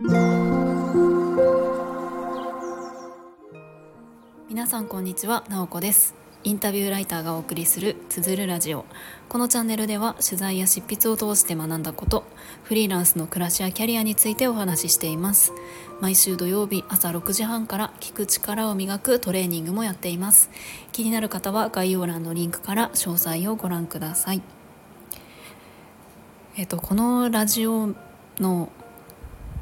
皆さんこんにちは、なおこです。インタビューライターがお送りするつづるラジオ。このチャンネルでは取材や執筆を通して学んだことフリーランスの暮らしやキャリアについてお話ししています。毎週土曜日朝6時半から聞く力を磨くトレーニングもやっています。気になる方は概要欄のリンクから詳細をご覧ください。えっとこのラジオの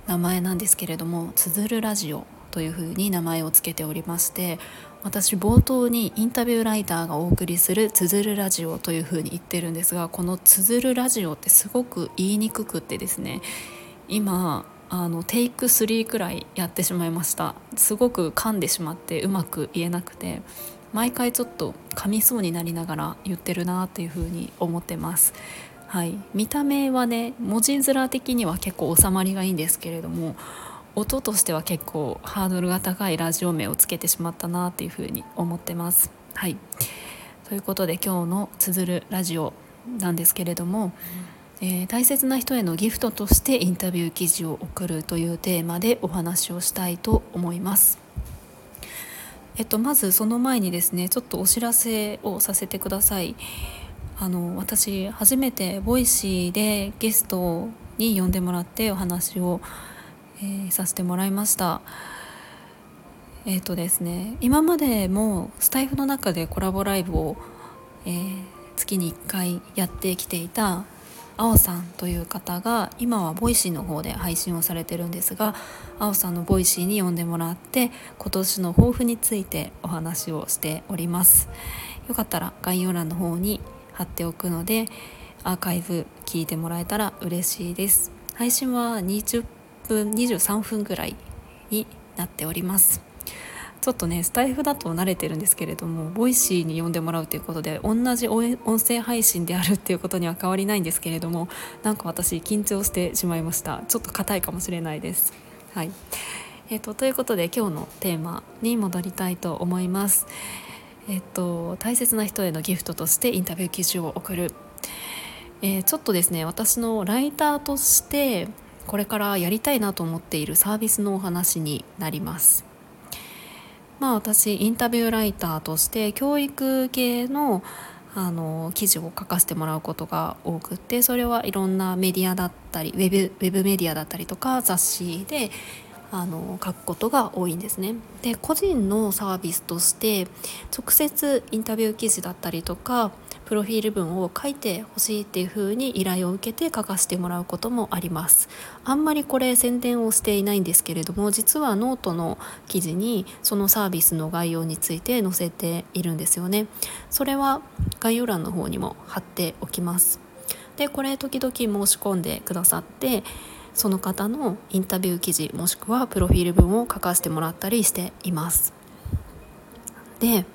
名前なんですけれども「つづるラジオ」というふうに名前を付けておりまして私冒頭にインタビューライターがお送りする「つづるラジオ」というふうに言ってるんですがこの「つづるラジオ」ってすごく言いにくくってですね今あのテイク3くらいやってしまいました。すごく噛んでしまってうまく言えなくて毎回ちょっと噛みそうになりながら言ってるなっていうふうに思ってます。はい、見た目はね文字面的には結構収まりがいいんですけれども音としては結構ハードルが高いラジオ名をつけてしまったなっていうふうに思ってます。はいということで今日の「つづるラジオ」なんですけれども、えー、大切な人へのギフトとしてインタビュー記事を送るというテーマでお話をしたいと思います。えっと、まずその前にですねちょっとお知らせをさせてください。あの私初めて Voicyでゲストに呼んでもらってお話を、えー、させてもらいました。えっ、ー、とですね今までもスタエフの中でコラボライブを、えー、月に1回やってきていたあおさんという方が今は Voicyの方で配信をされてるんですがあおさんの Voicyに呼んでもらって今年の抱負についてお話をしております。よかったら概要欄の方に貼っておくのでアーカイブ聞いてもらえたら嬉しいです。配信は20分23分ぐらいになっております。ちょっとねスタエフだと慣れてるんですけれども Voicy に呼んでもらうということで同じ音声配信であるっていうことには変わりないんですけれどもなんか私緊張してしまいました。ちょっと硬いかもしれないです。はい。えーと、ということで今日のテーマに戻りたいと思います。えっと、大切な人へのギフトとしてインタビュー記事を送る、えー、ちょっとですね私のライターとしてこれからやりたいなと思っているサービスのお話になります。まあ私インタビューライターとして教育系のあの記事を書かせてもらうことが多くてそれはいろんなメディアだったりウェブウェブメディアだったりとか雑誌であの書くことが多いんですね。で個人のサービスとして直接インタビュー記事だったりとかプロフィール文を書いてほしいっていう風に依頼を受けて書かせてもらうこともあります。あんまりこれ宣伝をしていないんですけれども実はノートの記事にそのサービスの概要について載せているんですよね。それは概要欄の方にも貼っておきます。でこれ時々申し込んでくださってその方のインタビュー記事もしくはプロフィール文を書かせてもらったりしています。で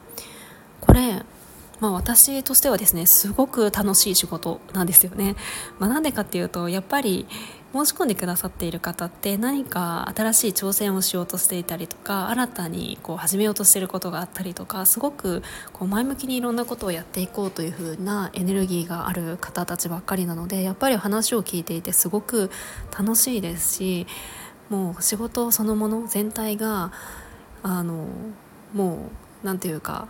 これまあ、私としてはですねすごく楽しい仕事なんですよね。まあ、なんでかっていうとやっぱり申し込んでくださっている方って何か新しい挑戦をしようとしていたりとか新たにこう始めようとしていることがあったりとかすごくこう前向きにいろんなことをやっていこうというふうなエネルギーがある方たちばっかりなのでやっぱり話を聞いていてすごく楽しいですしもう仕事そのもの全体があのもう何て言うか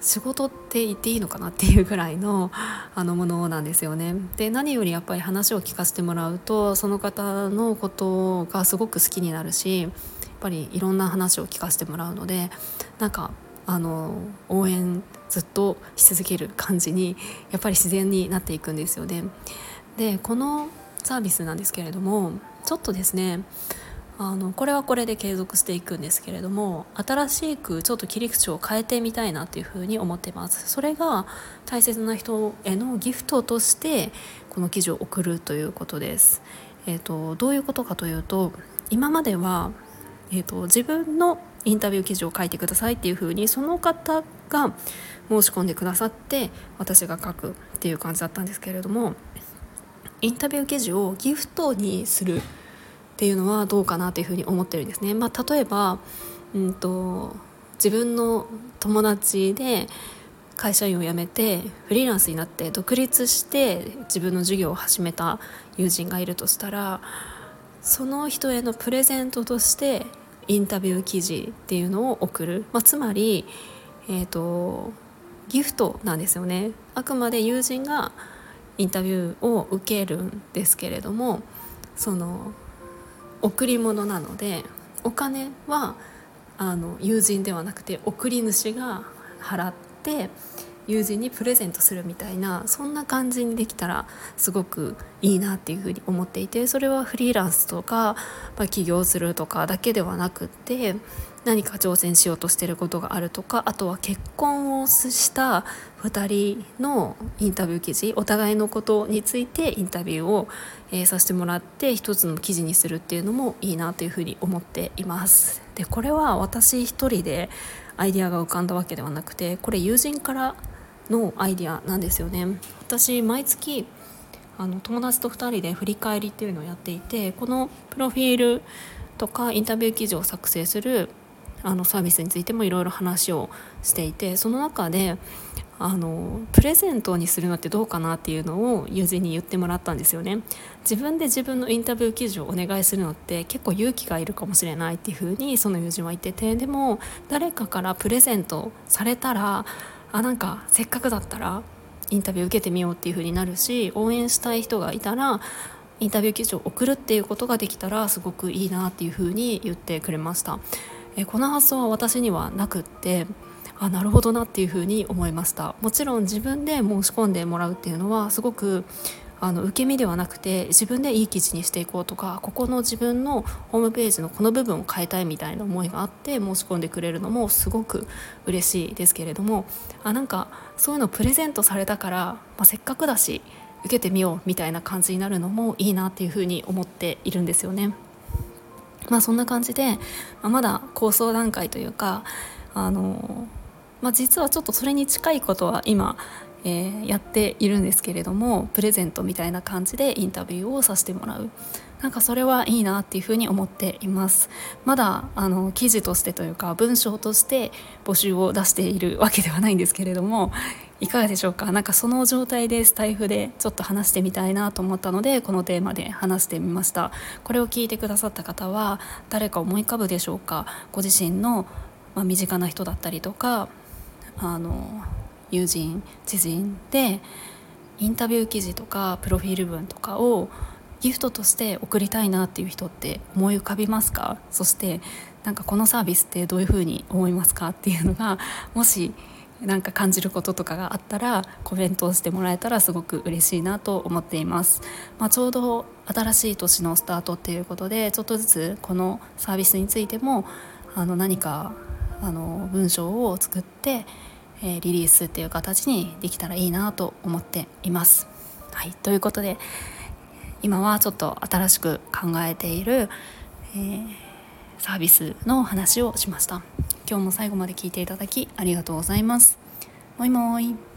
仕事って言っていいのかなっていうぐらいの あのものなんですよね。で何よりやっぱり話を聞かせてもらうとその方のことがすごく好きになるしやっぱりいろんな話を聞かせてもらうのでなんかあの応援ずっとし続ける感じにやっぱり自然になっていくんですよね。でこのサービスなんですけれどもちょっとですねあのこれはこれで継続していくんですけれども新しくちょっと切り口を変えてみたいなというふうに思ってます。それが大切な人へのギフトとしてこの記事を送るということです、えーと、どういうことかというと今までは、えーと、自分のインタビュー記事を書いてくださいっていうふうにその方が申し込んでくださって私が書くっていう感じだったんですけれどもインタビュー記事をギフトにするっていうのはどうかなというふうに思ってるんですね。まあ、例えば、うんと、自分の友達で会社員を辞めてフリーランスになって独立して自分の事業を始めた友人がいるとしたらその人へのプレゼントとしてインタビュー記事っていうのを送る、まあ、つまり、えーと、ギフトなんですよねあくまで友人がインタビューを受けるんですけれどもその贈り物なのでお金はあの友人ではなくて送り主が払って友人にプレゼントするみたいなそんな感じにできたらすごくいいなっていうふうに思っていてそれはフリーランスとか、まあ、起業するとかだけではなくって何か挑戦しようとしてることがあるとかあとは結婚をした2人のインタビュー記事お互いのことについてインタビューを、え、させてもらって一つの記事にするっていうのもいいなというふうに思っています。でこれは私一人でアイデアが浮かんだわけではなくてこれ友人からのアイデアなんですよね。私毎月あの友達と2人で振り返りっていうのをやっていてこのプロフィールとかインタビュー記事を作成するあのサービスについてもいろいろ話をしていてその中であのプレゼントにするのってどうかなっていうのを友人に言ってもらったんですよね自分で自分のインタビュー記事をお願いするのって結構勇気がいるかもしれないっていうふうにその友人は言っててでも誰かからプレゼントされたらあなんかせっかくだったらインタビュー受けてみようっていう風になるし応援したい人がいたらインタビュー記事を送るっていうことができたらすごくいいなっていう風に言ってくれました。えこの発想は私にはなくってあなるほどなっていうふうに思いました。もちろん自分で申し込んでもらうっていうのはすごくあの受け身ではなくて自分でいい記事にしていこうとかここの自分のホームページのこの部分を変えたいみたいな思いがあって申し込んでくれるのもすごく嬉しいですけれどもあなんかそういうのプレゼントされたから、まあ、せっかくだし受けてみようみたいな感じになるのもいいなっていうふうに思っているんですよね。まあ、そんな感じで、まあ、まだ構想段階というかあの、まあ、実はちょっとそれに近いことは今、えー、やっているんですけれどもプレゼントみたいな感じでインタビューをさせてもらう。なんかそれはいいなっていうふうに思っています。まだあの記事としてというか文章として募集を出しているわけではないんですけれどもいかがでしょうか？なんかその状態でスタイフでちょっと話してみたいなと思ったのでこのテーマで話してみました。これを聞いてくださった方は誰か思い浮かぶでしょうか？ご自身の、ま、身近な人だったりとかあの友人知人でインタビュー記事とかプロフィール文とかをギフトとして送りたいなっていう人って思い浮かびますか？そしてなんかこのサービスってどういうふうに思いますかっていうのが もしなんか感じることとかがあったらコメントをしてもらえたらすごく嬉しいなと思っています、まあ、ちょうど新しい年のスタートっていうことでちょっとずつこのサービスについてもあの何かあの文章を作って、えー、リリースっていう形にできたらいいなと思っています。はい、ということで今はちょっと新しく考えている、えー、サービスの話をしました。今日も最後まで聞いていただきありがとうございます。もいもーい。